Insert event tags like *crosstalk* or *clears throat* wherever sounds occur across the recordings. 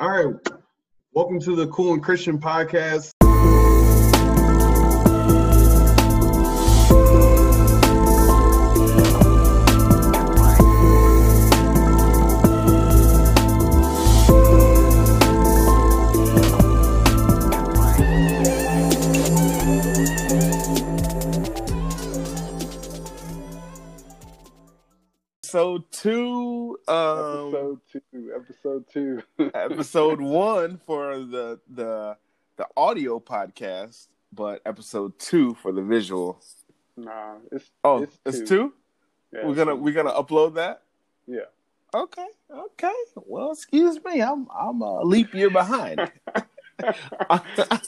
All right. Welcome to the Cool and Christian podcast. So two, um, episode two. Episode two. *laughs* episode one for the the the audio podcast, but episode two for the visual. nah, it's Oh, it's, it's, two. two. Yeah, we're gonna two. we're gonna upload that. Yeah. Okay. Okay. Well, excuse me. I'm I'm a leap year behind. *laughs* *laughs*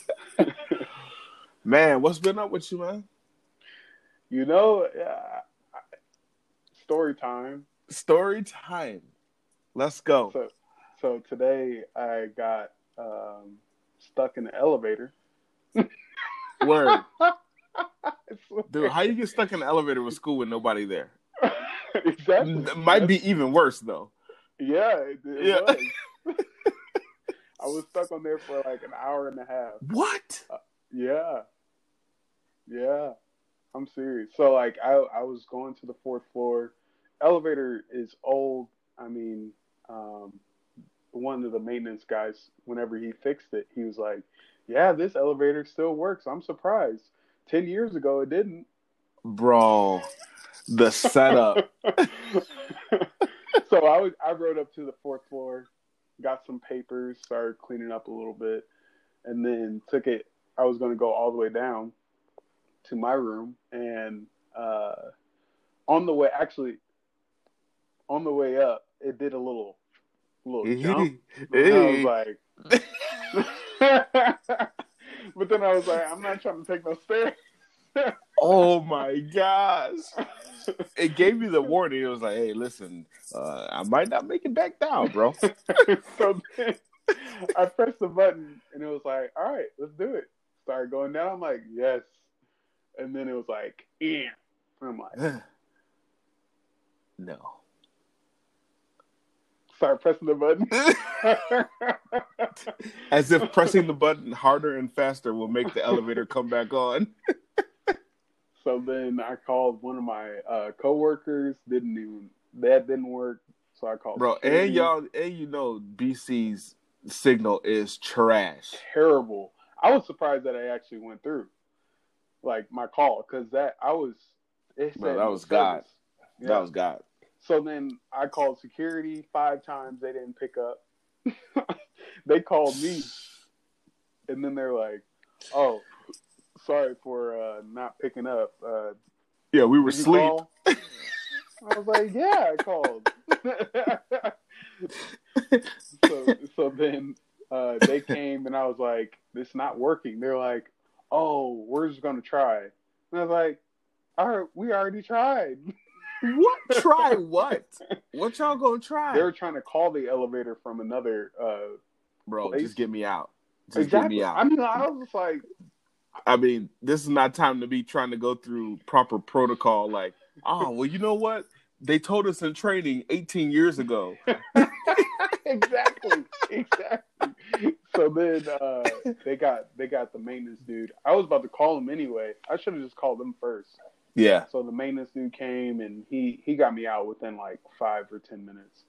man, what's been up with you, man? you know, uh, story time. Story time. Let's go. So, so today I got um, stuck in the elevator. Word, *laughs* dude. How you get stuck in the elevator with school with nobody there? exactly. It might be even worse though. Yeah, it, it Yeah. was. *laughs* I was stuck on there for like an hour and a half. What? Yeah. Yeah. I'm serious. So like I I was going to the fourth floor. Elevator is old. I mean, um one of the maintenance guys, whenever he fixed it, he was like, Yeah, this elevator still works. I'm surprised. Ten years ago it didn't. Bro, the setup. *laughs* so I was I rode up to the fourth floor, got some papers, started cleaning up a little bit, and then took it. I was going to go all the way down to my room, and uh, on the way, actually, on the way up, it did a little little jump. And I was like, *laughs* but then I was like, I'm not trying to take no stairs. *laughs* oh my gosh. *laughs* It gave me the warning. It was like, hey, listen, uh, I might not make it back down, bro. so then I pressed the button and it was like, all right, let's do it. Started going down. I'm like, yes. And then it was like, yeah. I'm like, *sighs* no. Start pressing the button. *laughs* As if pressing the button harder and faster will make the elevator come back on. *laughs* so then I called one of my uh, coworkers. Didn't even that didn't work. So I called Bro, and y'all and you know BC's signal is trash. terrible. I was surprised that I actually went through, like my call, because that I was. It Bro, that was God. Yeah. That was God. So then I called security five times. They didn't pick up. *laughs* they called me, and then they're like, "Oh, sorry for uh, not picking up. Uh, Yeah, we were asleep. I was like, "Yeah, I called." *laughs* so so then uh, they came, and I was like, "It's not working." They're like, "Oh, we're just gonna try." And I was like, "All right, we already tried." *laughs* What? *laughs* Try what? What y'all gonna try? They're trying to call the elevator from another uh Bro, place. just get me out. Just exactly get me out. i mean i was just like I mean, this is not time to be trying to go through proper protocol. Like, oh, well, you know what? They told us in training 18 years ago. *laughs* exactly exactly so then uh they got they got the maintenance dude i was about to call him anyway i should have just called them first Yeah. so the maintenance dude came and he he got me out within like five or ten minutes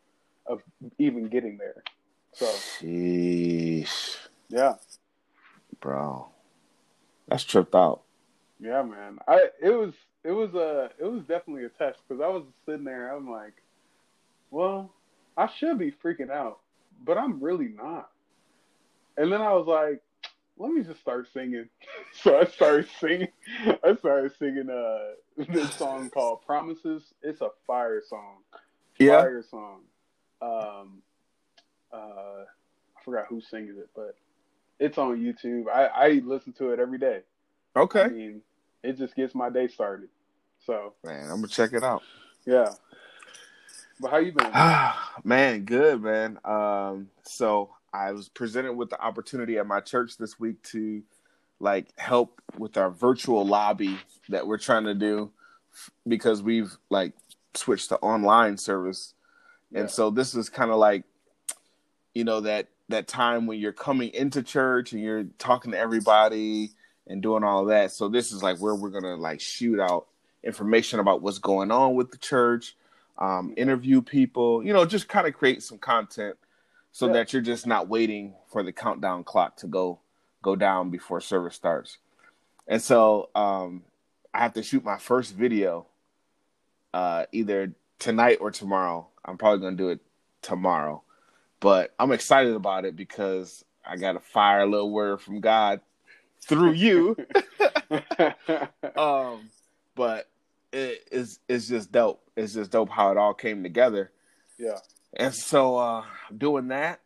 of even getting there so Sheesh, yeah bro. That's tripped out. Yeah, man. I it was it was a it was definitely a test because I was sitting there. I'm like, well, I should be freaking out, but I'm really not. And then I was like, let me just start singing. *laughs* so I started singing. I started singing uh this song called Promises. It's a fire song. Yeah. Fire song. Um, uh, I forgot who sings it, but it's on YouTube. I I listen to it every day. I Okay. mean, it just gets my day started. So Man, I'm gonna check it out. yeah. But how you been? *sighs* man, good man. Um, so I was presented with the opportunity at my church this week to like help with our virtual lobby that we're trying to do because we've like switched to online service. Yeah. And so this is kind of like you know that that time when you're coming into church and you're talking to everybody and doing all that. So this is like where we're gonna like shoot out information about what's going on with the church, um, interview people, you know, just kind of create some content so Yeah. that you're just not waiting for the countdown clock to go go down before service starts. And so um, I have to shoot my first video uh, either tonight or tomorrow. I'm probably gonna do it tomorrow, but I'm excited about it because I got to fire a little word from God through you. *laughs* um, but it is it's just dope. It's just dope how it all came together. yeah. And so uh doing that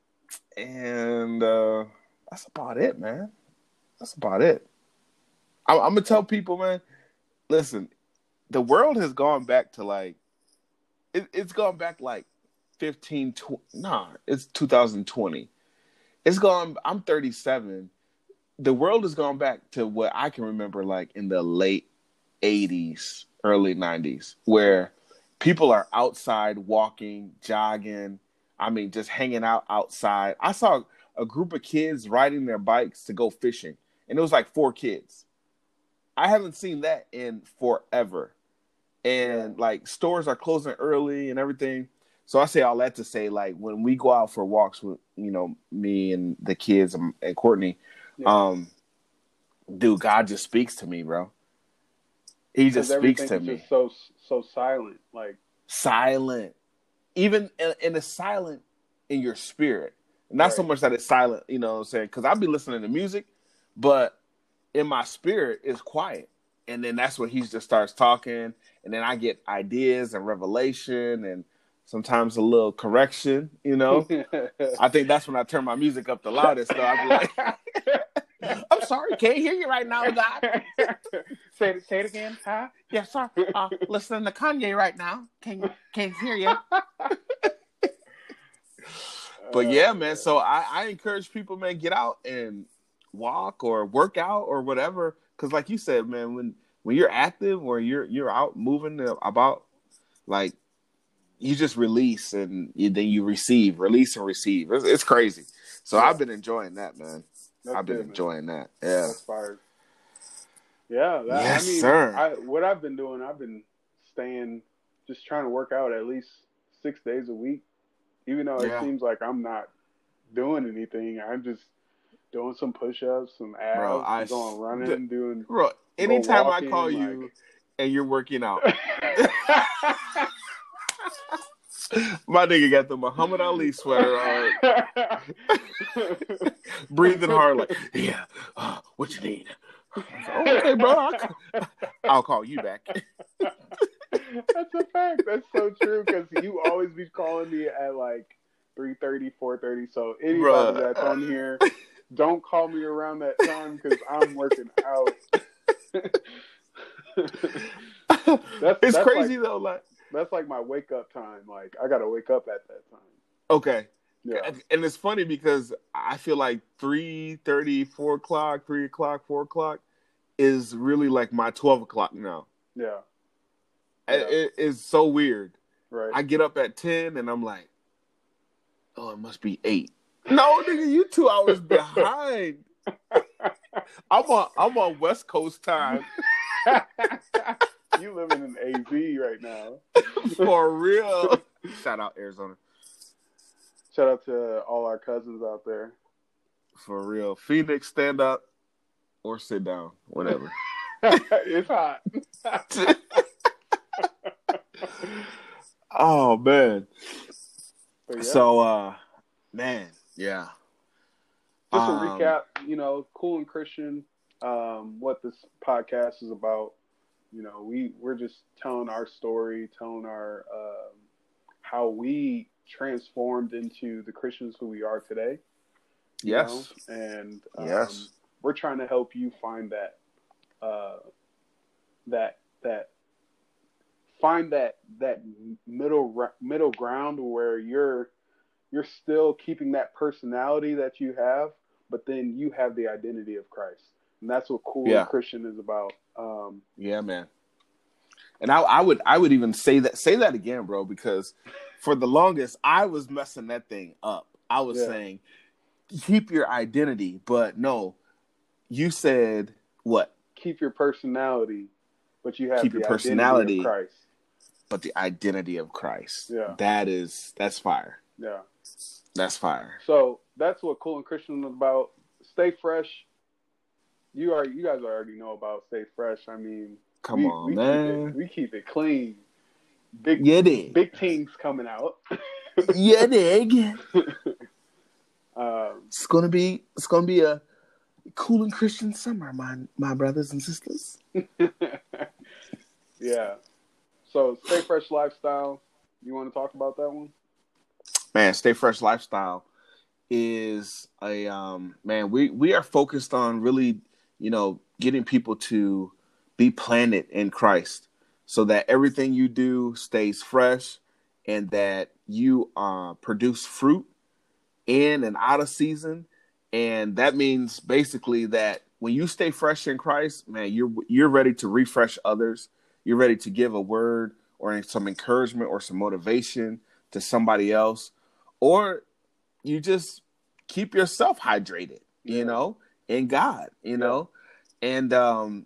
and uh that's about it, man. That's about it. I'm, I'm gonna tell people, man, listen, the world has gone back to like it, it's gone back like 15 20, nah, it's 2020. It's gone I'm 37. The world has gone back to what I can remember like in the late 80s, early 90s, where people are outside walking, jogging. I mean, just hanging out outside. I saw a group of kids riding their bikes to go fishing, and it was like four kids. I haven't seen that in forever. And like stores are closing early and everything. So I say all that to say, like when we go out for walks with you know me and the kids and, and Courtney, Yeah. um, dude, God just speaks to me, bro. He just speaks to me. Just so so silent. Like silent. Even and, and it's silent in your spirit. Not so much that it's silent you know what i'm saying? Because i'll be listening to music but in my spirit it's quiet. And then that's when he just starts talking and then i get ideas and revelation and sometimes a little correction you know? *laughs* I think that's when i turn my music up the loudest though. I'll be like *laughs* i'm sorry can't hear you right now god *laughs* say it say it again, huh? yes sir uh, listening to kanye right now can can't hear you *laughs* But yeah, man. So I, I encourage people, man, get out and walk or work out or whatever. Because like you said, man, when when you're active or you're you're out moving about, like you just release and you, then you receive, release and receive. It's, it's crazy. So Yeah. I've been enjoying that, man. That's I've been good, man. enjoying that. Yeah. That's fire. Yeah, that, Yes, I mean, sir. I, what I've been doing, I've been staying, just trying to work out at least six days a week, even though Yeah. it seems like I'm not doing anything. I'm just doing some push-ups, some abs, Bro, I going running, doing. Bro, anytime walking, I call you and you're working out, *laughs* *laughs* *laughs* my nigga got the Muhammad Ali sweater on, *laughs* breathing hard, like, yeah, uh, what you need? Like, "Oh, okay, bro. I'll, c- *laughs* I'll call you back. That's a fact. That's so true because you always be calling me at like 3.30, 4.30. So anybody Bruh. that's on here, don't call me around that time because I'm working out. That's- it's that's crazy though. Like, That's like my wake up time. Like I gotta wake up at that time. okay, Yeah. and, it's funny because I feel like 3.30, 4 o'clock, three o'clock, four o'clock is really like my twelve o'clock now. Yeah. Yeah. It is so weird. Right. I get up at ten and I'm like, oh, it must be eight. *laughs* No, nigga, you two hours behind. *laughs* I'm on I'm on West Coast time *laughs* you living in AV right now. for real. *laughs* Shout out Arizona Shout out to all our cousins out there. for real. Phoenix, stand up or sit down, whatever. *laughs* it's hot. *laughs* oh man. Yeah, So uh, man, yeah. just to um, recap, you know, cool and Christian, um, what this podcast is about. You know, we we're just telling our story, telling our um, how we transformed into the Christians who we are today. Yes. know? and um, Yes. we're trying to help you find that, uh, that that find that that middle middle ground where you're you're still keeping that personality that you have, but then you have the identity of Christ, and that's what cool Yeah. Christian is about. Um, Yeah, man. And I, I would I would even say that say that again, bro, because for the longest I was messing that thing up. I was Yeah. saying keep your identity, but no, you said what? Keep your personality, but you have Keep the your personality. of Christ. But the identity of Christ. Yeah. That is that's fire. Yeah. That's fire. So that's what Cool and Christian is about. Stay fresh. You are you guys already know about Stay Fresh. I mean, Come we, on, we man. Keep it, we keep it clean. Big dig. big things coming out. *laughs* You *laughs* dig. um, It's gonna be it's gonna be a cool and Christian summer, my my brothers and sisters. *laughs* yeah. So Stay Fresh lifestyle. You want to talk about that one? Man, Stay Fresh Lifestyle is a um man, we we are focused on really, you know, getting people to be planted in Christ so that everything you do stays fresh and that you uh produce fruit in and out of season. And that means basically that when you stay fresh in Christ, man, you're you're ready to refresh others. You're ready to give a word or some encouragement or some motivation to somebody else, or you just keep yourself hydrated, you Yeah. know, in God, you know, and um,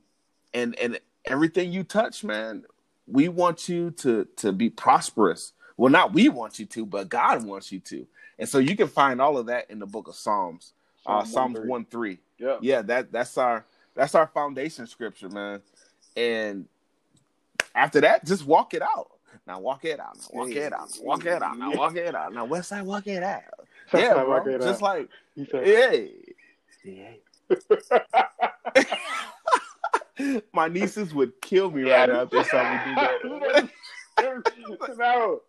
and and everything you touch, man, we want you to to be prosperous. Well, not we want you to, but God wants you to, and so you can find all of that in the book of Psalms, uh, Psalms one three. Yeah. yeah that that's our that's our foundation scripture man. And after that just walk it out. Now walk it out now walk it out now walk it out now walk it out. Now west side walk it out. Yeah bro. Just like said, hey my nieces would kill me right now if they saw me do that no.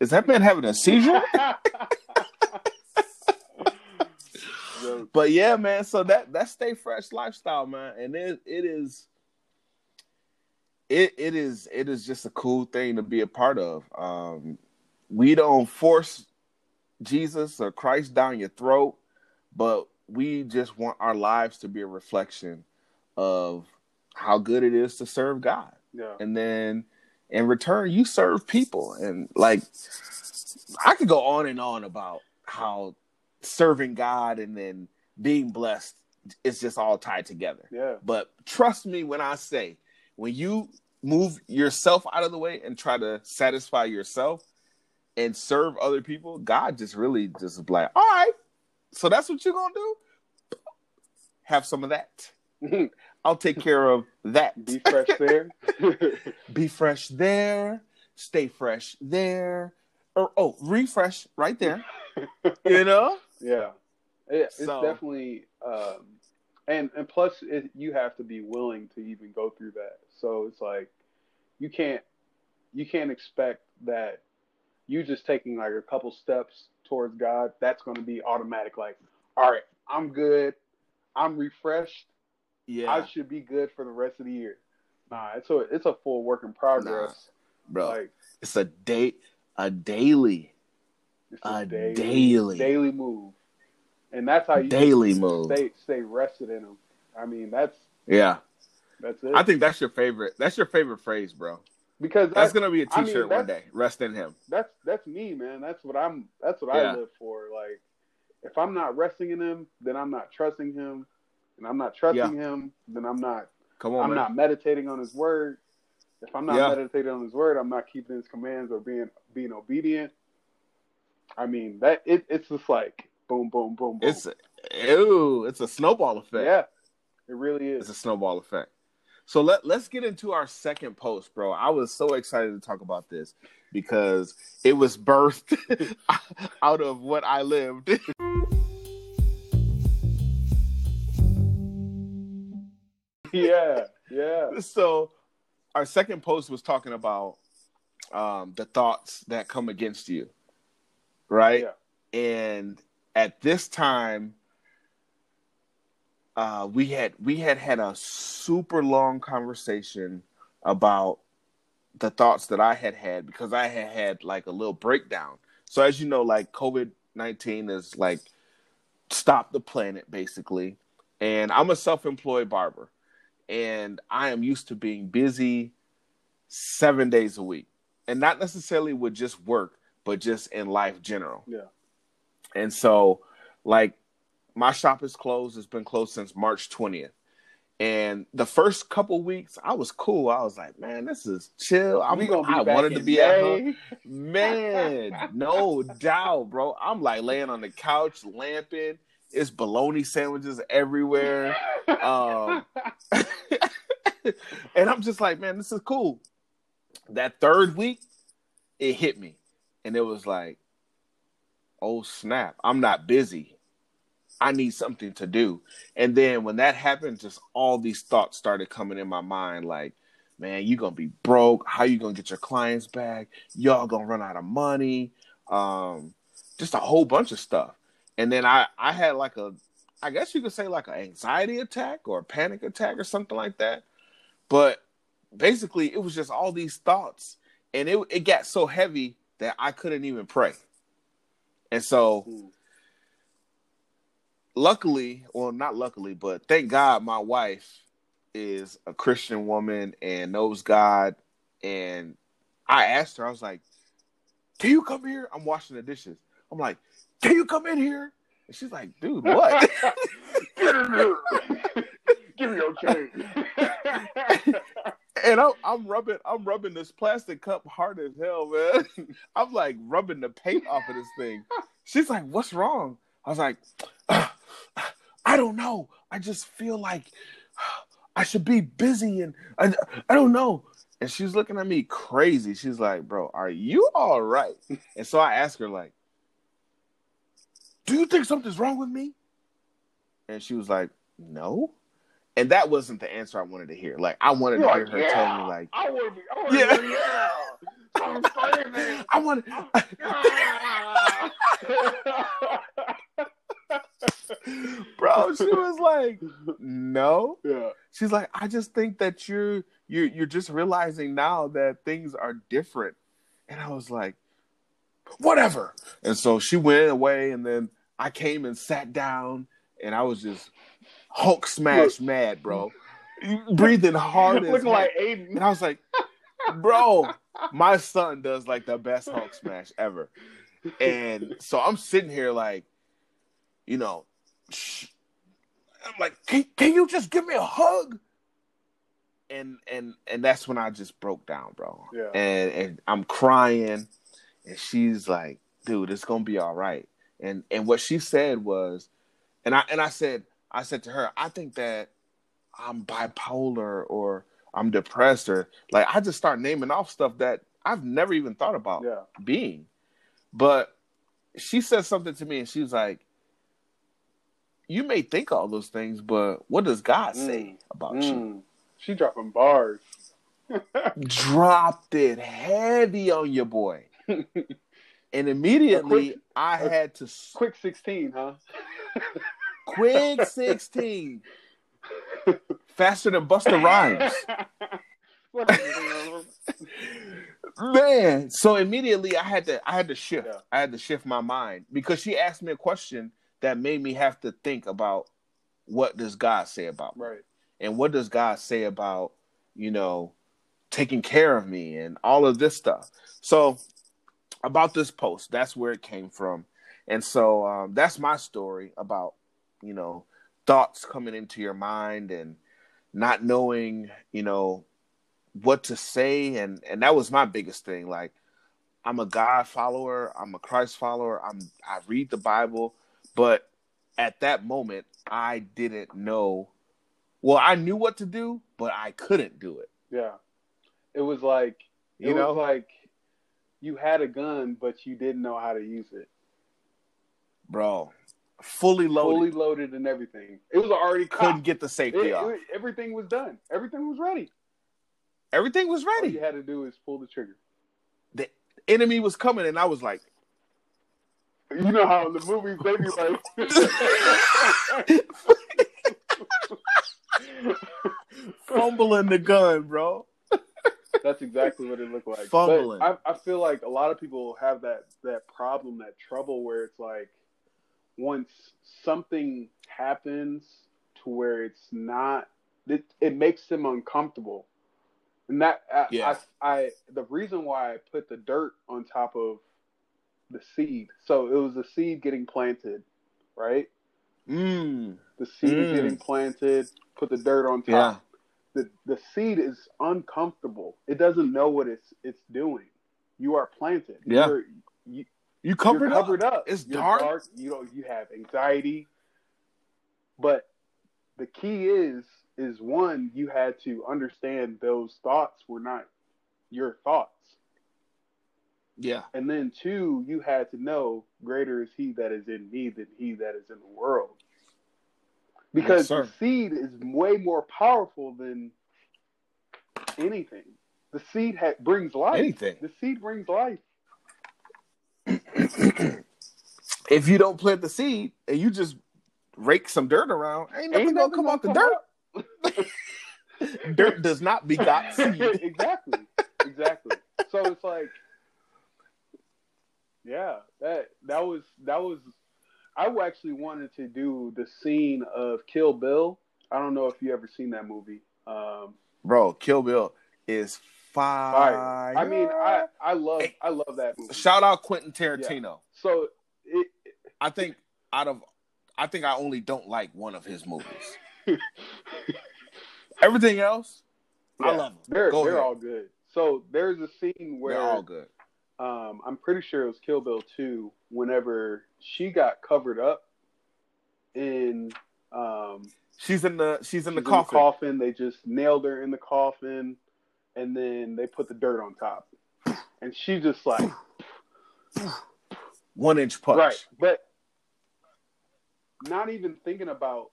Is that man having a seizure but yeah, man. So that that stay fresh lifestyle, man, and it it is it it is it is just a cool thing to be a part of. Um, we don't force Jesus or Christ down your throat, but we just want our lives to be a reflection of how good it is to serve God, yeah. and then in return, you serve people, and like I could go on and on about how serving God and then being blessed is just all tied together. Yeah. But trust me when I say, when you move yourself out of the way and try to satisfy yourself and serve other people, God just really just is like, all right, so that's what you're gonna do. Have some of that. *laughs* I'll take care of that. Be fresh there. *laughs* Be fresh there. Stay fresh there. Or oh, refresh right there. *laughs* You know. yeah. It, it's So- definitely um and and plus it, you have to be willing to even go through that. So it's like you can't you can't expect that you just taking like a couple steps towards God, that's going to be automatic like, all right, I'm good. I'm refreshed. Yeah, I should be good for the rest of the year. Nah, it's a it's a full work in progress. bro. Like it's a day, a daily, it's A daily. daily move, and that's how you daily move. stay stay rested in them. I mean, that's Yeah, that's it. I think that's your favorite. That's your favorite phrase, bro. Because That's that's gonna be a I mean, T-shirt one day. Rest in Him. that's that's me, man. That's what I'm. That's what Yeah. I live for. Like, if I'm not resting in him, then I'm not trusting him, and I'm not trusting him, then I'm not. Come on, I'm man. not meditating on his word. If I'm not Yeah. meditating on his word, I'm not keeping his commands or being being obedient. I mean that it, it's just like boom, boom, boom, boom. It's ew. It's a snowball effect. yeah, it really is. It's a snowball effect. So let let's get into our second post, bro. I was so excited to talk about this because it was birthed *laughs* out of what I lived. *laughs* yeah, yeah, so our second post was talking about um, the thoughts that come against you, right? Yeah. And at this time, uh, we had we had had a super long conversation about the thoughts that I had had because I had had like a little breakdown. So as you know, like COVID nineteen is like stopped the planet basically, and I'm a self employed barber, and I am used to being busy seven days a week, and not necessarily with just work, but just in life general. Yeah. And so, like, my shop is closed. It's been closed since March 20th. And the first couple weeks, I was cool. I was like, man, this is chill. I'm, We gonna be I back wanted to be at home. Man, no *laughs* doubt, bro. I'm like laying on the couch, lamping. It's bologna sandwiches everywhere. Um, *laughs* and I'm just like, man, this is cool. That third week, it hit me. And it was like, oh snap, I'm not busy. I need something to do. And then when that happened, just all these thoughts started coming in my mind like, man, you gonna be broke. How you gonna get your clients back? Y'all gonna run out of money. Um, just a whole bunch of stuff. And then I, I had like a, I guess you could say like an anxiety attack or a panic attack or something like that. But basically, it was just all these thoughts, and it it got so heavy that I couldn't even pray. And so, Mm. Luckily, well, not luckily, but thank God, my wife is a Christian woman and knows God. And I asked her, I was like, "Can you come here?" I'm washing the dishes. I'm like, "Can you come in here?" And she's like, "Dude, what?" Get in here. Give me your change. *laughs* and I'm, I'm rubbing I'm rubbing this plastic cup hard as hell, man. *laughs* I'm like rubbing the paint off of this thing. She's like, "What's wrong?" I was like, "Uh, "I don't know. I just feel like I should be busy, and I I don't know." And she's looking at me crazy. She's like, "Bro, are you all right?" *laughs* And so I asked her, like, "Do you think something's wrong with me?" And she was like, "No." And that wasn't the answer I wanted to hear. Like I wanted to hear her yeah. tell me, like, I want to be. I want to Yeah. be. Yeah. *laughs* I'm. I want. Oh, *laughs* Bro, she was like, no. *laughs* yeah. She's like, I just think that you're you're you're just realizing now that things are different. And I was like, whatever. And so she went away, and then I came and sat down, and I was just Hulk smash mad, bro. *laughs* Breathing hard as Looking like Aiden. And I was like, bro, my son does like the best Hulk smash ever. And so I'm sitting here like, you know, shh. I'm like, can, can you just give me a hug? And and and that's when I just broke down, bro. Yeah. And and I'm crying, and she's like, dude, it's gonna be all right. And and what she said was, and I and I said, I said to her, I think that I'm bipolar or I'm depressed or like I just start naming off stuff that I've never even thought about Yeah. being. But she said something to me and she was like, You may think all those things, but what does God say about you? Mm. She dropping bars. *laughs* Dropped it heavy on your boy. *laughs* And immediately quick- I a had to Quick 16, huh? *laughs* quick 16 faster than Busta Rhymes. Man, so immediately I had to I had to shift. Yeah. I had to shift my mind because she asked me a question that made me have to think about what does God say about me? right. and what does God say about, you know, taking care of me and all of this stuff. So about this post, that's where it came from. And so um, that's my story about, you know, thoughts coming into your mind and not knowing, you know, what to say and and that was my biggest thing like I'm a God follower, I'm a Christ follower, I'm I read the Bible, but at that moment I didn't know well, I knew what to do, but I couldn't do it. Yeah. It was like, it You know, was like you had a gun, but you didn't know how to use it. bro, fully loaded, Fully loaded and everything. It was already couldn't get the It- safety off. it- everything was done. Everything was ready. Everything was All ready. you had to do is pull the trigger. The enemy was coming, and I was like, You know how in the movies they be like, *laughs* fumbling the gun, bro. That's exactly what it looked like. Fumbling. I, I feel like a lot of people have that that problem, that trouble, where it's like once something happens to where it's not, it, it makes them uncomfortable. And that I, Yeah. I, I the reason why I put the dirt on top of seed. So it was the seed getting planted, right? Mm. The seed is Mm. getting planted. Put the dirt on top. Yeah. The the seed is uncomfortable. It doesn't know what it's it's doing. You are planted. Yeah. You're, you, You covered, covered up. It's You're dark. You know you have anxiety, but the key is is one you had to understand those thoughts were not your thoughts. Yeah. And then two, you had to know greater is he that is in me than he that is in the world. Because Yes, the seed is way more powerful than anything. The seed ha- brings life. Anything. The seed brings life. *clears throat* If you don't plant the seed and you just rake some dirt around, ain't nothing Ain't gonna come out the *laughs* dirt. dirt does not begot *laughs* seed. exactly. Exactly. So it's like, yeah, that that was that was. I actually wanted to do the scene of Kill Bill. I don't know if you ever seen that movie. Um, Bro, Kill Bill is fire. fire. I mean, I I love I love that movie. shout out Quentin Tarantino. So it, I think out of I think I only don't like one of his movies. *laughs* Everything else, I love them. They're Go they're ahead. all good. So there's a scene where They're all good. Um, I'm pretty sure it was Kill Bill 2 whenever she got covered up in um, She's in the she's in she's the coffin. coffin. They just nailed her in the coffin and then they put the dirt on top. And she just like One inch punch. right, but not even thinking about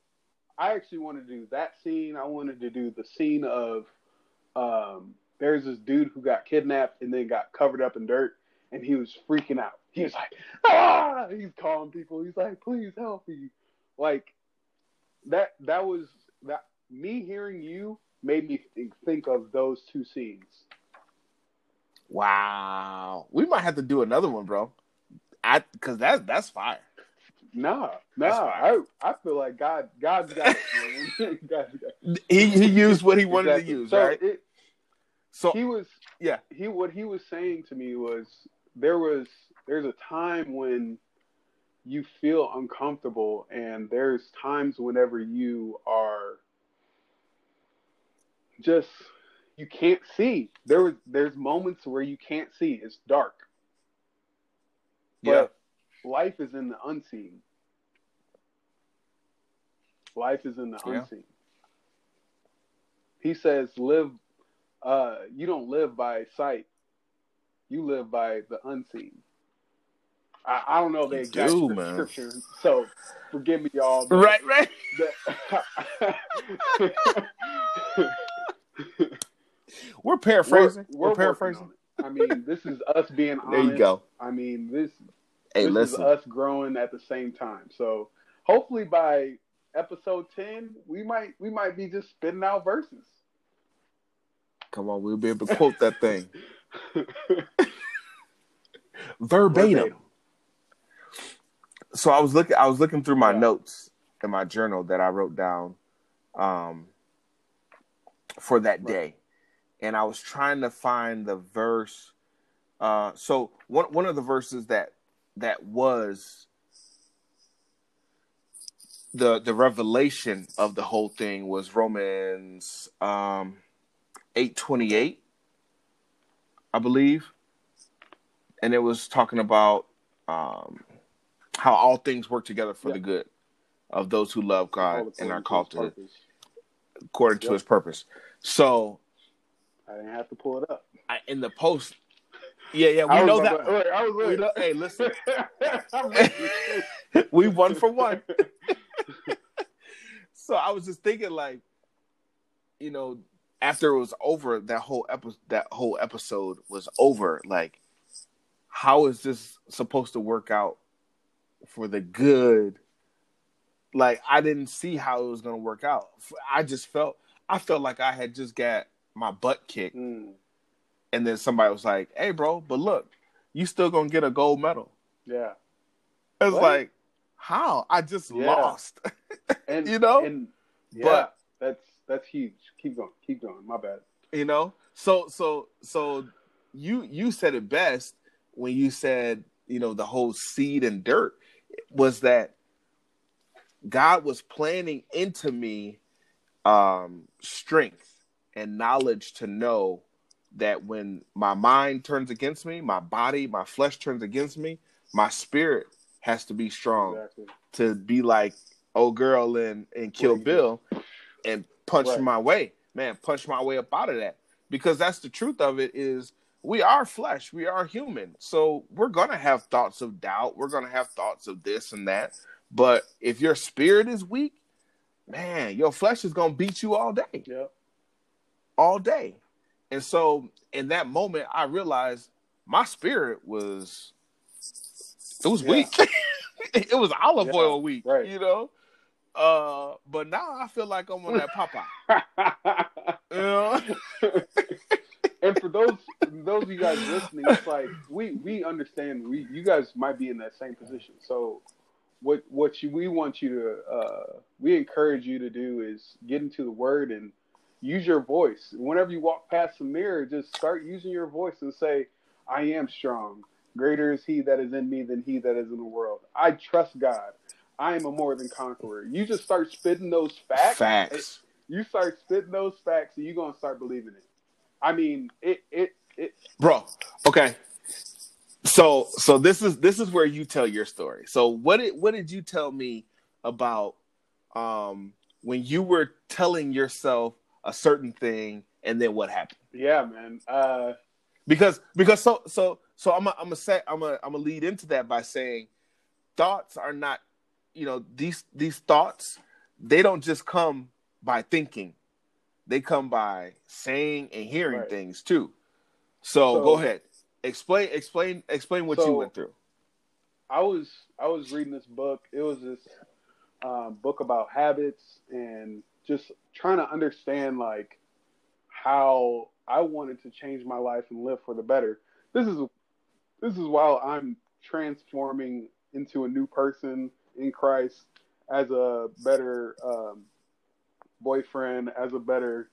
I actually wanted to do that scene. I wanted to do the scene of um, there's this dude who got kidnapped and then got covered up in dirt and he was freaking out. He was like, ah, he's calling people. He's like, please help me. Like that, that was that me hearing you made me think, think of those two scenes. Wow. We might have to do another one, bro. I because that's that's fire. Nah, nah. I. I feel like God, God's got it. *laughs* God's got it. He he used what he wanted Exactly. to use, So right? it, So he was yeah. he what he was saying to me was there was there's a time when you feel uncomfortable and there's times whenever you are just you can't see there was there's moments where you can't see it's dark Yeah. but life is in the unseen life is in the Yeah. unseen he says live uh you don't live by sight you live by the unseen i, I don't know the You exact do, scripture so forgive me y'all but Right, right. the- *laughs* We're paraphrasing. We're, We're, we're paraphrasing. working on it. I mean, this is us being honest. *laughs* There you go. I mean, this Hey, this listen. is us growing at the same time. So hopefully by episode ten, we might we might be just spitting out verses. Come on, we'll be able to quote that thing verbatim. *laughs* Verbatim. So I was looking. I was looking through my Yeah. notes in my journal that I wrote down um, for that Right. day, and I was trying to find the verse. Uh, so one one of the verses that that was the the revelation of the whole thing was Romans um, eight twenty eight, I believe, and it was talking about um, how all things work together for Yeah. the good of those who love God and are called to to according to Yep. His purpose. So I didn't have to pull it up. I, in the post, yeah, yeah, we know that. to- look, I was We know, hey, listen, *laughs* *laughs* we won for one. *laughs* So I was just thinking, like, you know, after it was over, that whole episode, that whole episode was over. Like, how is this supposed to work out for the good? Like, I didn't see how it was going to work out. I just felt, I felt like I had just got my butt kicked, Mm, and then somebody was like, "Hey, bro, but look, you still gonna get a gold medal." yeah. It's What? like, how? I just Yeah. lost. *laughs* And You know? and yeah, But- that's that's huge. Keep going. Keep going. My bad. you know so so so you you said it best when you said you know the whole seed and dirt was that God was planning into me um, strength and knowledge to know that when my mind turns against me, my body, my flesh turns against me, my spirit has to be strong Exactly. to be like old girl in, in Kill Bill and punch Right. my way, man, punch my way up out of that. Because that's the truth of it is we are flesh, we are human. So we're gonna have thoughts of doubt, we're gonna have thoughts of this and that. But if your spirit is weak, man, your flesh is gonna beat you all day Yep. all day. And so in that moment, I realized my spirit was it was Yeah. weak. *laughs* it was olive Yeah, oil weak, right. you know. Uh, but now I feel like I'm on that Popeye. *laughs* You know? *laughs* and for those those of you guys listening, it's like we we understand we you guys might be in that same position. So what what you, we want you to uh, we encourage you to do is get into the word and use your voice. Whenever you walk past the mirror, just start using your voice and say, "I am strong. Greater is He that is in me than He that is in the world. I trust God. I am a more than conqueror." You just start spitting those facts. Facts. You start spitting those facts, and you're gonna start believing it. I mean, it it it. Bro, okay. So so this is this is where you tell your story. So what did what did you tell me about um when you were telling yourself a certain thing and then what happened? Yeah, man. Uh, because because so so so I'm a, I'm a say I'm a I'm a lead into that by saying thoughts are not you know these these thoughts they don't just come by thinking they come by saying and hearing Right. things too so, So- go ahead explain explain explain what you went through I was I was reading this book. It was this um, book about habits and just trying to understand like how I wanted to change my life and live for the better. This is this is while I'm transforming into a new person in Christ as a better um, boyfriend, as a better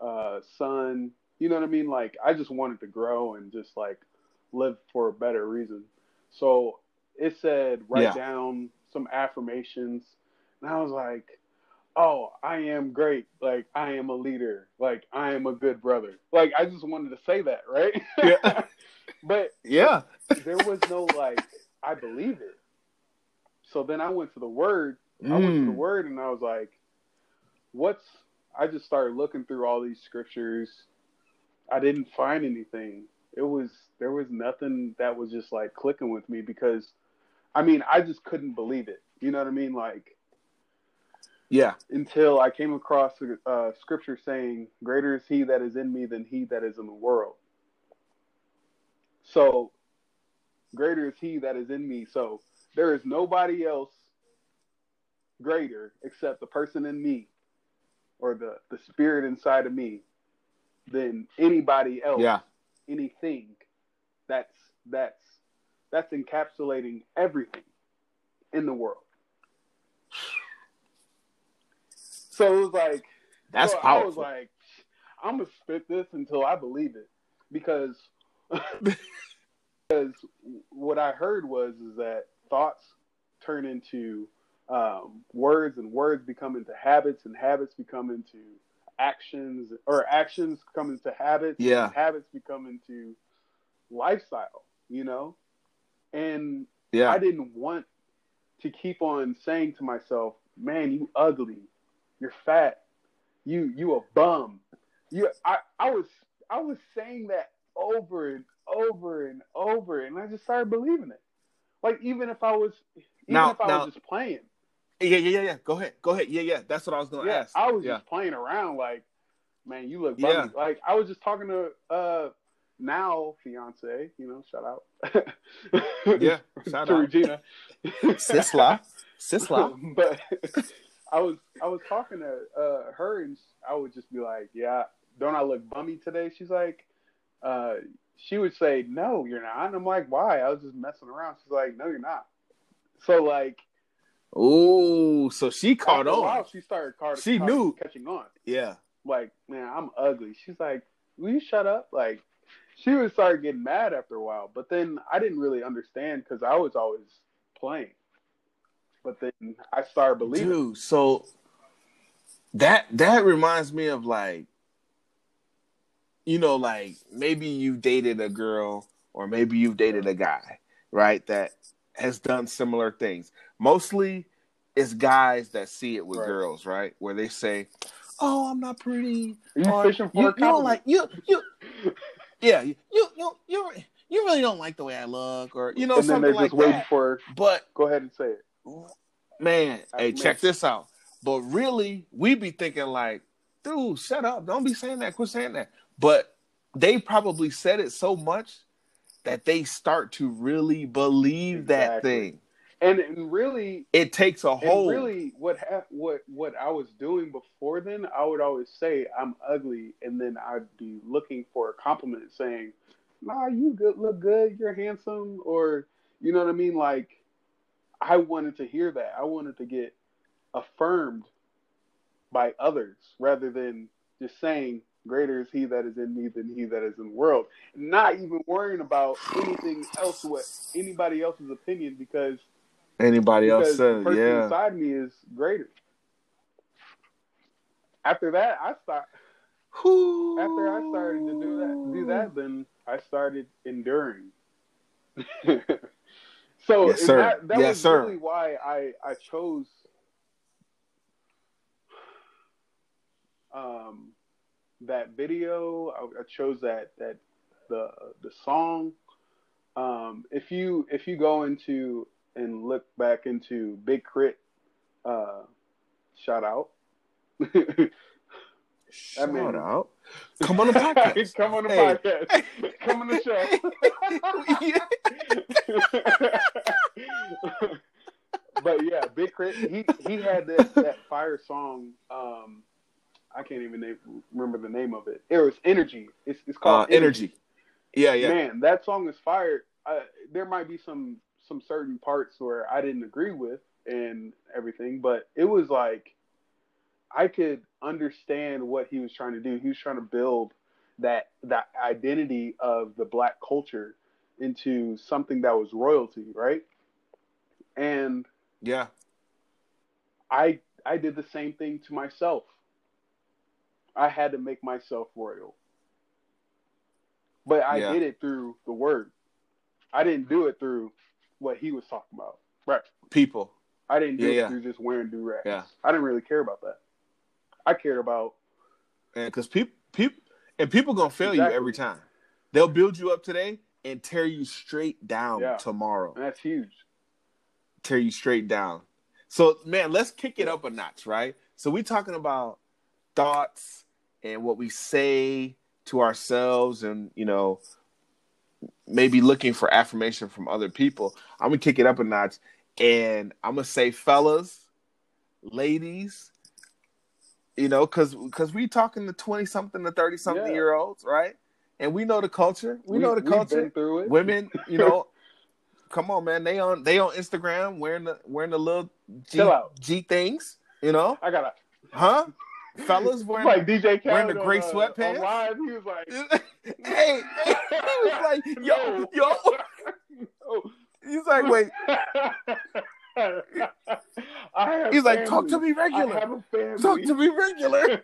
uh, son. You know what I mean? Like I just wanted to grow and just like live for a better reason. So it said write Yeah. down some affirmations, and I was like, "Oh, I am great. Like I am a leader. Like I am a good brother. Like I just wanted to say that, right? Yeah. *laughs* but yeah there was no like I believe it. So then I went to the word. I went to the Mm. word and I was like, what's I just started looking through all these scriptures. I didn't find anything. It was there was nothing that was just like clicking with me because I mean, I just couldn't believe it. You know what I mean? Like yeah until I came across a uh, scripture saying, "Greater is He that is in me than he that is in the world." So, greater is He that is in me. So there is nobody else greater except the person in me, or the the spirit inside of me, than anybody else. yeah Anything that's that's that's encapsulating everything in the world. So it was like that's so I was like, I'm gonna spit this until I believe it, because *laughs* because what I heard was is that thoughts turn into um, words, and words become into habits, and habits become into actions, or actions come into habits, Yeah. and habits become into lifestyle. You know, and yeah I didn't want to keep on saying to myself, "Man, you ugly, you're fat, you you a bum." You, I, I was I was saying that over and over and over, and I just started believing it. Like even if I was, even Now- if I now- was just playing, yeah yeah yeah yeah go ahead go ahead yeah yeah that's what i was gonna yeah, ask I was yeah just playing around. Like, man, you look Yeah. bummy. Like I was just talking to uh now fiance, you know, shout out. *laughs* Yeah, shout to out. Regina. *laughs* sisla sisla *laughs* but I was I was talking to uh, her and I would just be like, "Yeah, don't I look bummy today?" She's like, uh, she would say, "No, you're not." And I'm like, "Why?" I was just messing around. She's like, "No, you're not." So like, oh, so she caught on. while, she started caught, She caught- knew. catching on. Yeah. Like, man, I'm ugly. She's like, "Will you shut up?" Like, she would start getting mad after a while. But then I didn't really understand because I was always playing. But then I started believing. Dude, so that that reminds me of like you know, like maybe you've dated a girl or maybe you've dated a guy, right? That has done similar things. Mostly it's guys that see it with Right. girls, right? Where they say, "Oh, I'm not pretty." Are you or, fishing for you, a you don't like you you *laughs* yeah you you you you, really don't like the way I look or you know and then they're something like just waiting that. for. But Go ahead and say it. man, I hey, mean- check this out. But really, we be thinking like, dude, shut up. Don't be saying that. Quit saying that. But they probably said it so much that they start to really believe that thing. And, and really, It takes a hold. really, what ha- what what I was doing before then, I would always say I'm ugly, and then I'd be looking for a compliment, saying, "Nah, you good, look good, you're handsome," or you know what I mean. Like, I wanted to hear that. I wanted to get affirmed by others rather than just saying, "Greater is He that is in me than He that is in the world." Not even worrying about anything else, what anybody else's opinion, because Anybody else because the says, person yeah. inside me is greater. After that, I start. After I started to do that, do that, then I started enduring. *laughs* so Yes, sir. that, that Yes, was sir. really why I I chose um that video. I, I chose that that the the song. Um, if you if you go into and look back into Big K.R.I.T., uh, shout out. *laughs* Shout mean- out. Come on the podcast. *laughs* Come on the Hey. podcast. *laughs* Come on the show. but yeah, Big K.R.I.T., he he had that, that fire song. Um, I can't even name, remember the name of it. It was Energy. It's it's uh, called energy. Yeah, yeah. Man, that song is fire. I, there might be some some certain parts where I didn't agree with and everything, but it was like I could understand what he was trying to do. He was trying to build that that identity of the black culture into something that was royalty, right? And Yeah. I I did the same thing to myself. I had to make myself royal. But I Yeah. did it through the word. I didn't do it through what he was talking about. Right. People. I didn't do Yeah, it yeah. through just wearing do rags. Yeah. I didn't really care about that. I cared about And because people, people, and people gonna fail Exactly. you every time. They'll build you up today and tear you straight down Yeah. tomorrow. that's huge. Tear you straight down. So man, let's kick it up a notch, right? So we talking about thoughts and what we say to ourselves, and you know, maybe looking for affirmation from other people. I'm gonna kick it up a notch, and I'm gonna say, fellas, ladies, you know, because because we talking to twenty something to thirty something Yeah. year olds, right? And we know the culture. We, know the culture. through it. Women, you know, *laughs* come on, man. They on they on Instagram wearing the wearing the little G, G things, you know, I gotta huh? Fellas wearing like DJ Khaled wearing the gray uh, sweatpants? live. He was like, *laughs* hey, he was like, *laughs* yo, No. yo. Oh. *laughs* He's like, wait. He's like, talk to me regular. Talk to me regular.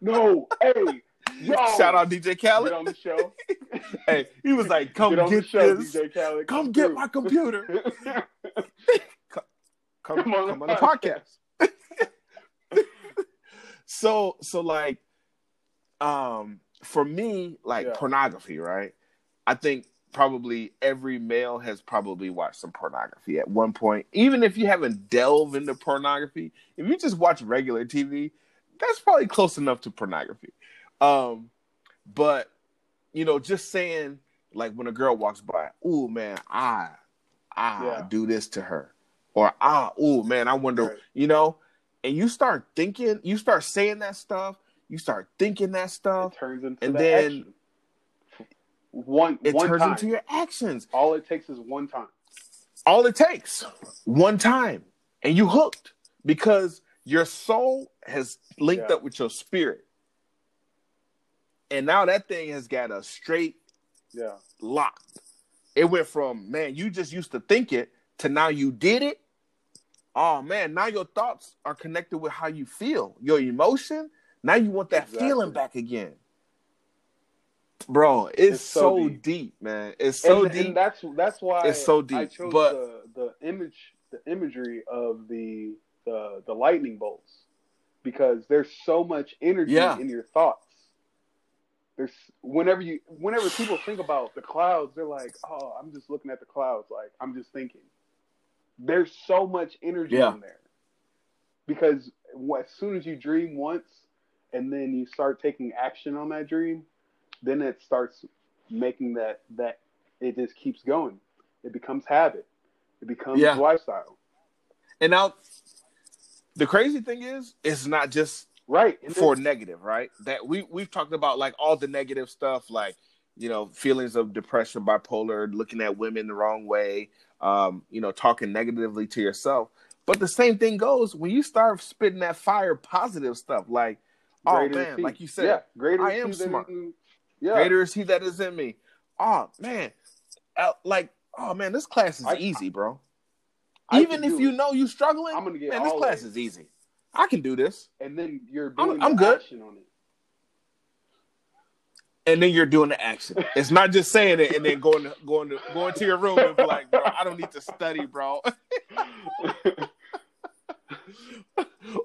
no, hey, yo, Shout out DJ Khaled. on the show. Hey, he was like, come get get, show, this. DJ Khaled. Come get through. my computer. Come, Come on come on the podcast. So so like um for me like Yeah. pornography right i think probably every male has probably watched some pornography at one point even if you haven't delved into pornography if you just watch regular tv that's probably close enough to pornography um but you know just saying like when a girl walks by oh man i i Yeah. do this to her or ah oh man i wonder Right. you know and you start thinking you start saying that stuff you start thinking that stuff It turns into And the then action. One it one turns time. into your actions All it takes is one time. all it takes one time and you hooked because your soul has linked Yeah. up with your spirit And now that thing has got a straight Yeah. locked. It went from man, you just used to think it to now you did it. Oh man, now your thoughts are connected with how you feel, your emotion. Now you want that Exactly. feeling back again, bro. It's, It's so, so deep. deep. man. It's so and, deep. and that's that's why It's so I deep, chose but- the the image the imagery of the the the lightning bolts because there's so much energy Yeah. in your thoughts. There's whenever you whenever people think about the clouds, they're like, "Oh, I'm just looking at the clouds." Like I'm just thinking. There's so much energy Yeah. in there because as soon as you dream once and then you start taking action on that dream, then it starts making that that it just keeps going. It becomes habit. It becomes Yeah. lifestyle. and now, the crazy thing is, it's not just Right. And for negative, right? That we we've talked about like all the negative stuff, like you know feelings of depression, bipolar, looking at women the wrong way, um, you know, talking negatively to yourself. But the same thing goes when you start spitting that fire, positive stuff, like oh greater is man, like you said, yeah, greater I is am smart. in- yeah. greater is he that is in me. Oh man, Uh, like oh man, this class is I- easy, bro. I Even if you it. know you're struggling, I'm gonna get man, this class A's. is easy. I can do this. and then you're I'm- I'm good. on it. And then you're doing the action. It's not just saying it and then going to going to going to your room and be like, bro, I don't need to study, bro. *laughs*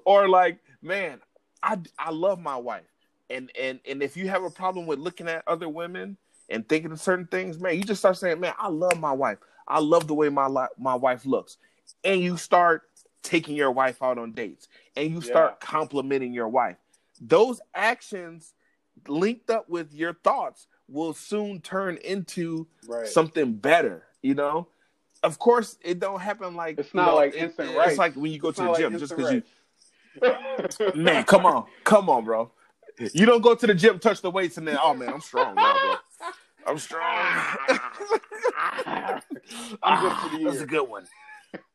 or like, man, I I love my wife. And and and if you have a problem with looking at other women and thinking of certain things, man, you just start saying, man, I love my wife. I love the way my li- my wife looks. And you start taking your wife out on dates and you start Yeah. complimenting your wife. Those actions linked up with your thoughts will soon turn into right. something better, you know? Of course, it don't happen like it's not know, like it- instant It's like when you go It's to the not gym like just because you *laughs* *laughs* man, come on, come on, bro. You don't go to the gym, touch the weights, and then oh man, I'm strong now, bro. I'm strong. *laughs* I'm good for the That's a good one.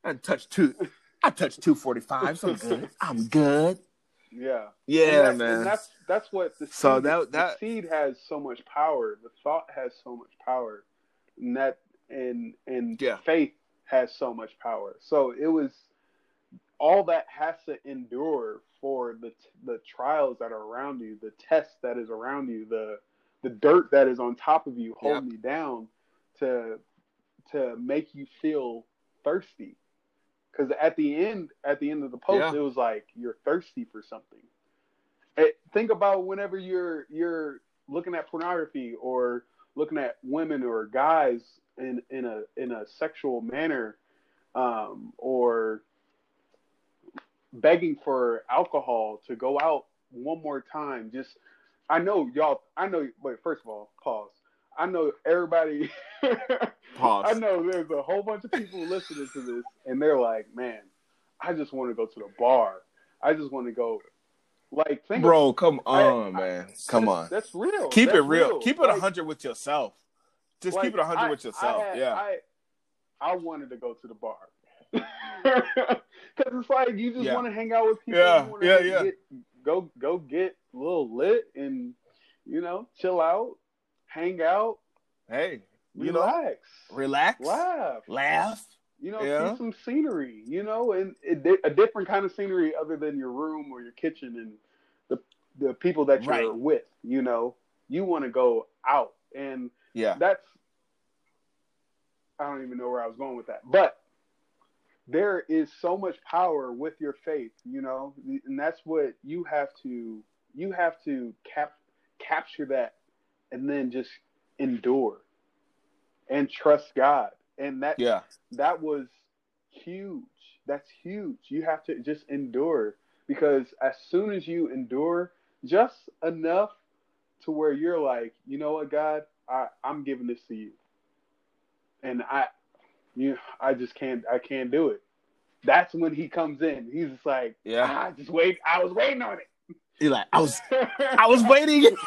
I touched two. I touched two forty five. So I'm good. I'm good. Yeah. Yeah, and man. And that's that's what the seed, So that- that- seed has so much power. The thought has so much power, and that and and Yeah. faith has so much power. So it was all that has to endure for the the trials that are around you, the test that is around you, the the dirt that is on top of you holding you down to to make you feel thirsty. Because at the end, at the end of the post, Yeah. it was like you're thirsty for something. Eh, think about whenever you're you're looking at pornography or looking at women or guys in in a in a sexual manner, um, or begging for alcohol to go out one more time. Just I know y'all. I know. Wait, first of all, pause. I know everybody. *laughs* Pause. I know there's a whole bunch of people listening to this, and they're like, "Man, I just want to go to the bar. I just want to go." Like, think Bro, come on, I- man. Come that's, on. That's real. Keep it That's real. Keep it Like- hundred with yourself. Just like, keep it hundred with yourself. I had- yeah. I, I wanted to go to the bar. *laughs* Because it's like you just Yeah. want to hang out with people. Yeah, yeah, yeah. Get, go go get a little lit and you know chill out, hang out, hey, you know, relax, relax, laugh. laugh. You know, Yeah. see some scenery. You know, and it, a different kind of scenery other than your room or your kitchen and the the people that you're Right. with. You know, you want to go out, and Yeah. that's I don't even know where I was going with that, but there is so much power with your faith, you know, and that's what you have to you have to cap capture that and then just endure and trust God. And that Yeah. that was huge. That's huge. You have to just endure because as soon as you endure just enough to where you're like, you know what, God, I, I'm giving this to you. And I you I just can't I can't do it. That's when he comes in. He's just like, Yeah. I just wait I was waiting on it. He like, I was *laughs* I was waiting. *laughs*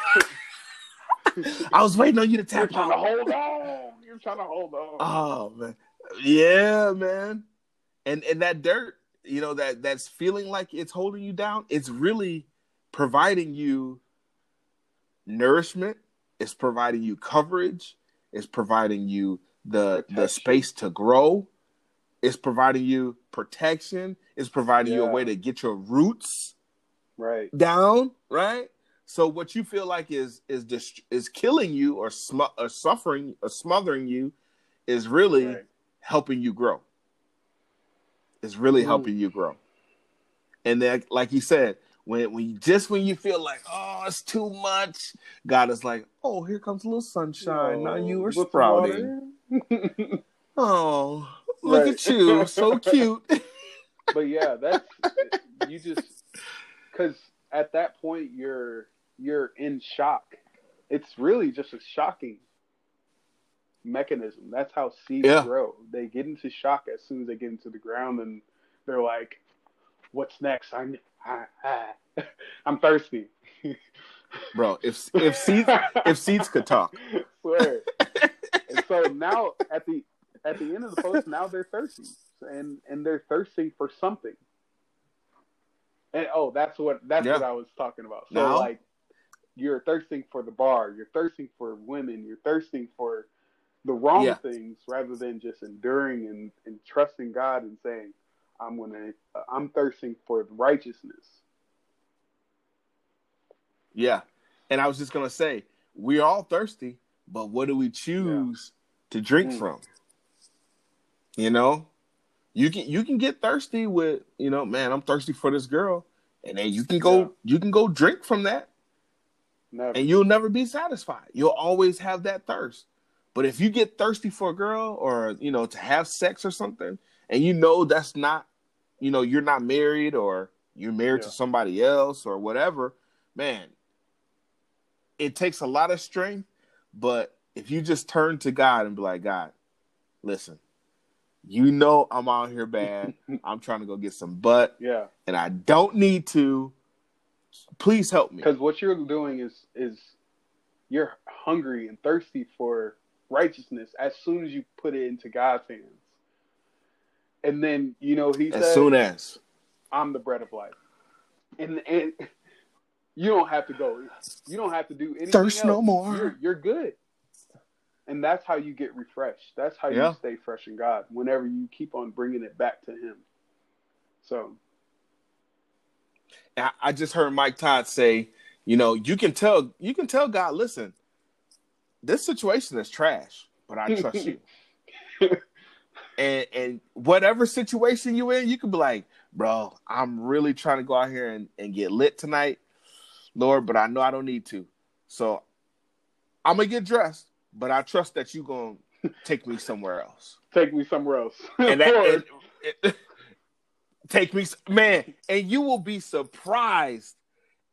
*laughs* I was waiting on you to You're tap trying to out. hold on. You're trying to hold on. Oh man. Yeah, man. And and that dirt, you know, that that's feeling like it's holding you down, it's really providing you nourishment, it's providing you coverage, it's providing you the the space to grow, it's providing you protection, it's providing you a way to get your roots Right. down, right? So what you feel like is is dist- is killing you or sm- or suffering or smothering you is really Right. helping you grow. Is really Mm. helping you grow. And then like you said, when when you, just when you feel like oh it's too much, God is like, "Oh, here comes a little sunshine. now you are sprouting. *laughs* Oh, look Right. at you. So cute." *laughs* *laughs* but yeah, that's you just because at that point you're you're in shock. It's really just a shocking mechanism. That's how seeds Yeah. grow. They get into shock as soon as they get into the ground, and they're like, "What's next? I'm I, I, *laughs* I'm thirsty." *laughs* Bro, if if seeds if seeds could talk. Swear. *laughs* and so now at the at the end of the post, now they're thirsty, and and they're thirsting for something. And oh, that's what that's Yeah. what I was talking about. So Now? like, you're thirsting for the bar, you're thirsting for women, you're thirsting for the wrong Yeah. things rather than just enduring and, and trusting God and saying, "I'm gonna, I'm thirsting for righteousness." Yeah. And I was just gonna say, we're all thirsty, but what do we choose to drink Mm. from? You know? You can you can get thirsty with, you know, man, I'm thirsty for this girl. And then you can go Yeah. you can go drink from that Never. and you'll never be satisfied. You'll always have that thirst. But if you get thirsty for a girl or, you know, to have sex or something, and you know that's not, you know, you're not married or you're married to somebody else or whatever, man, it takes a lot of strength. But if you just turn to God and be like, God, listen, you know I'm out here bad. *laughs* I'm trying to go get some butt yeah. and I don't need to. Please help me. Because what you're doing is is you're hungry and thirsty for righteousness as soon as you put it into God's hands. And then you know he As said, soon as. "I'm the bread of life," and and you don't have to go. You don't have to do anything. Thirst else. no more. You're, you're good. And that's how you get refreshed. That's how Yeah. you stay fresh in God. Whenever you keep on bringing it back to Him. So I, just heard Mike Todd say, you know, you can tell you can tell God, listen, this situation is trash, but I trust you. *laughs* and and whatever situation you in, you could be like, bro, I'm really trying to go out here and, and get lit tonight, Lord, but I know I don't need to. So I'm gonna get dressed, but I trust that you gonna take me somewhere else. take me somewhere else. and that *laughs* and- it- take me man and you will be surprised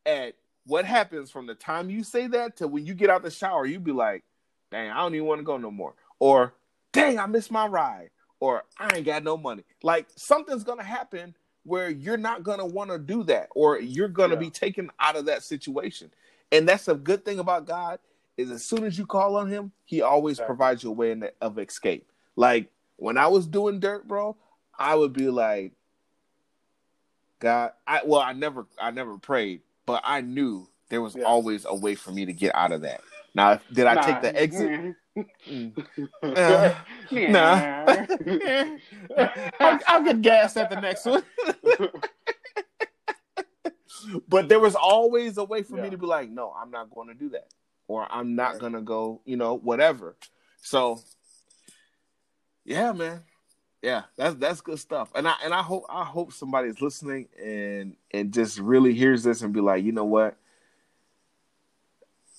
at what happens from the time you say that to when you get out the shower you be like dang i don't even want to go no more or dang i missed my ride or i ain't got no money like something's gonna happen where you're not gonna want to do that or you're gonna Yeah. be taken out of that situation and that's a good thing about god is as soon as you call on him he always Exactly. provides you a way in- of escape like when i was doing dirt bro I would be like, God, I well, I never, I never prayed, but I knew there was Yeah. always a way for me to get out of that. Now, did I Nah. take the exit? Mm. Uh, *laughs* nah. I'll, *laughs* I'll get gas at the next one. *laughs* but there was always a way for me to be like, no, I'm not going to do that, or I'm not Right. going to go, you know, whatever. So, yeah, man, yeah, that's that's good stuff. And I and I hope I hope somebody's listening and and just really hears this and be like, you know what,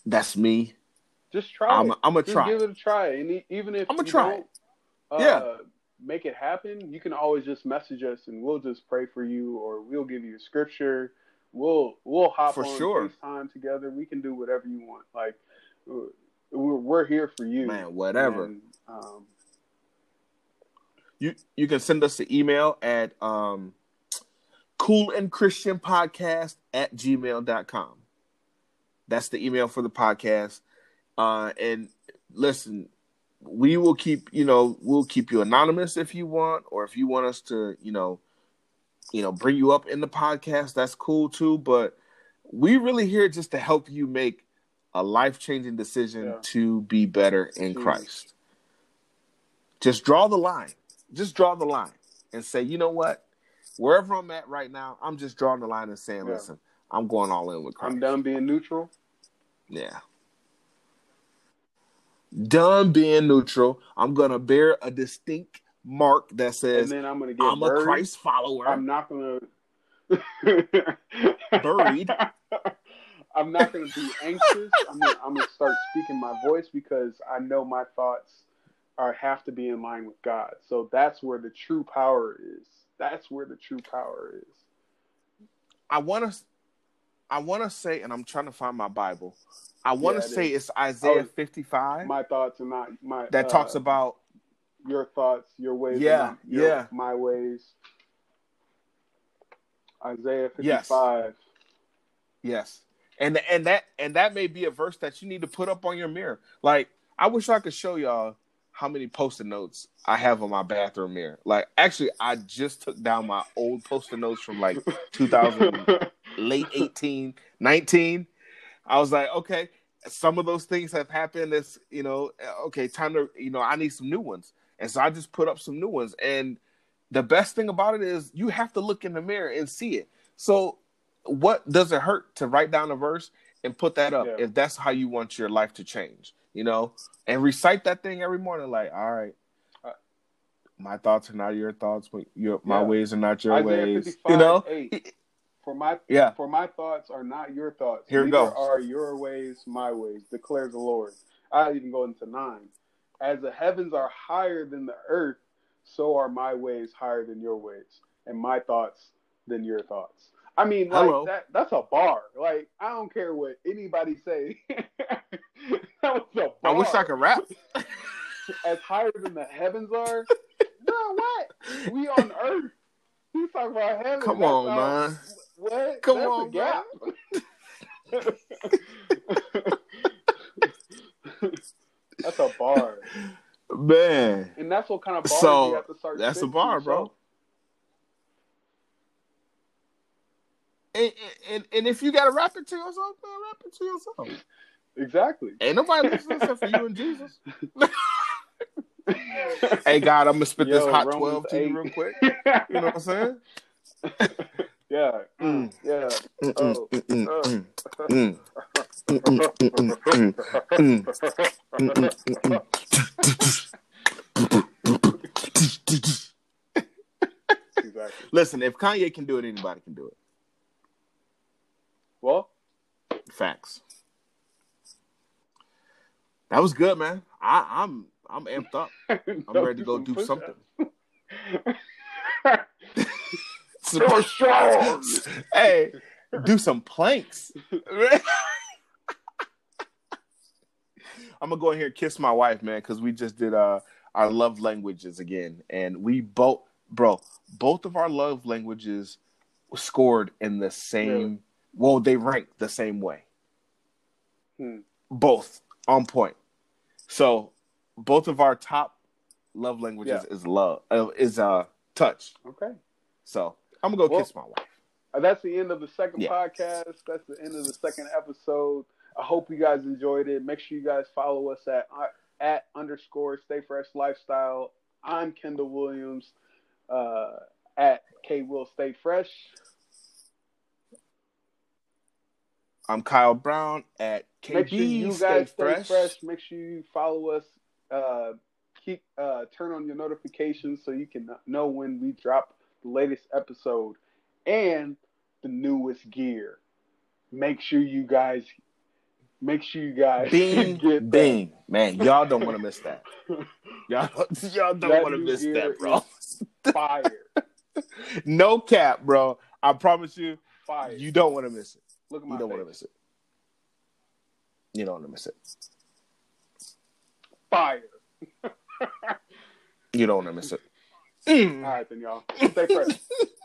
that's me. Just try I'm it. I'm gonna try. give it a try, and even if I'ma try don't, uh, Yeah. make it happen, you can always just message us, and we'll just pray for you, or we'll give you a scripture. We'll we'll hop For on sure. FaceTime together. We can do whatever you want. Like we're we're here for you, Man, whatever. And, um, you you can send us an email at um cool and christian podcast at gmail.com that's the email for the podcast uh and listen we will keep you know we'll keep you anonymous if you want or if you want us to you know you know bring you up in the podcast that's cool too but we really here just to help you make a life changing decision Yeah. to be better in Jesus. Christ. Just draw the line. Just draw the line and say, you know what? Wherever I'm at right now, I'm just drawing the line and saying, Yeah. listen, I'm going all in with Christ. I'm done being neutral. Yeah. Done being neutral. I'm gonna bear a distinct mark that And says then I'm gonna get I'm a. Christ follower. I'm not gonna *laughs* Buried. I'm not gonna be anxious. I'm gonna, I'm gonna start speaking my voice because I know my thoughts are have to be in line with God. So that's where the true power is. That's where the true power is. I want to, I want to say, and I'm trying to find my Bible. I want Yeah, to it say it's Isaiah Oh, 55 My thoughts are not my that uh, talks about your thoughts, your ways, Yeah, not your, yeah. my ways. Isaiah Yes. 55. yes, and and that and that may be a verse that you need to put up on your mirror. Like I wish I could show y'all how many post-it notes I have on my bathroom mirror. Like actually, I just took down my old post-it notes from like 2000 *laughs* late 18, 19. I was like, okay, some of those things have happened. It's, you know, uh, okay, time to, you know, I need some new ones. And so I just put up some new ones. And the best thing about it is you have to look in the mirror and see it. So what does it hurt to write down a verse and put that up Yeah. if that's how you want your life to change, you know, and recite that thing every morning. Like, all right, Uh, my thoughts are not your thoughts, but your, my Yeah. ways are not your Isaiah ways. You know, 8. For my yeah. For my thoughts are not your thoughts. Here Neither goes. are your ways my ways, declares the Lord. I even go into nine. As the heavens are higher than the earth, so are my ways higher than your ways, and my thoughts than your thoughts. I mean, like Hello. that that's a bar. Like, I don't care what anybody say. *laughs* that was a bar. I wish I could rap. *laughs* as higher than the heavens are. *laughs* Bro, what? We on earth. He's talking about heaven. Come on, not- man. What? Come That's on, gap. that's a bar, Man, and that's what kind of bar So, you have to start. that's a bar, bro. And, and and if you gotta rap it to yourself, man, rap it to yourself. Exactly. Ain't nobody listening except for you and Jesus. *laughs* Hey God, I'm gonna spit this hot Romans twelve to you real quick. You know what I'm saying? *laughs* yeah. Mm. Yeah. Oh. *laughs* mm, mm. exactly. Listen, if Kanye can do it, anybody can do it. Well, Facts. That was good, man. I, I'm I'm amped up. *laughs* I'm ready to go do something. *laughs* So strong. hey, do some planks. I'm gonna go in here and kiss my wife, man, because we just did uh, our love languages again, and we both, bro, both of our love languages scored in the same. Really? Well, they rank the same way. Hmm. Both on point. So, both of our top love languages is love, uh, is uh touch. Okay. So I'm gonna go Well, kiss my wife. Uh, That's the end of the second Yeah. podcast. That's the end of the second episode. I hope you guys enjoyed it. Make sure you guys follow us at uh, at underscore Stay Fresh Lifestyle. I'm Kendall Williams uh, at K Will Stay Fresh. I'm Kyle Brown at KB Make sure you Stay guys Fresh. stay fresh. Make sure you follow us. Uh, keep uh, turn on your notifications so you can know when we drop the latest episode and the newest gear. Make sure you guys. Make sure you guys Bing, *laughs* get that. bing, man! Y'all don't want to miss that. Y'all, *laughs* y'all don't want to miss that, bro. Fire, *laughs* No cap, bro. I promise you, fire. you don't want to miss it. Look at my You don't want to miss it. You don't want to miss it. Fire. *laughs* You don't want to miss it. All right, then, y'all. Stay fresh. *laughs*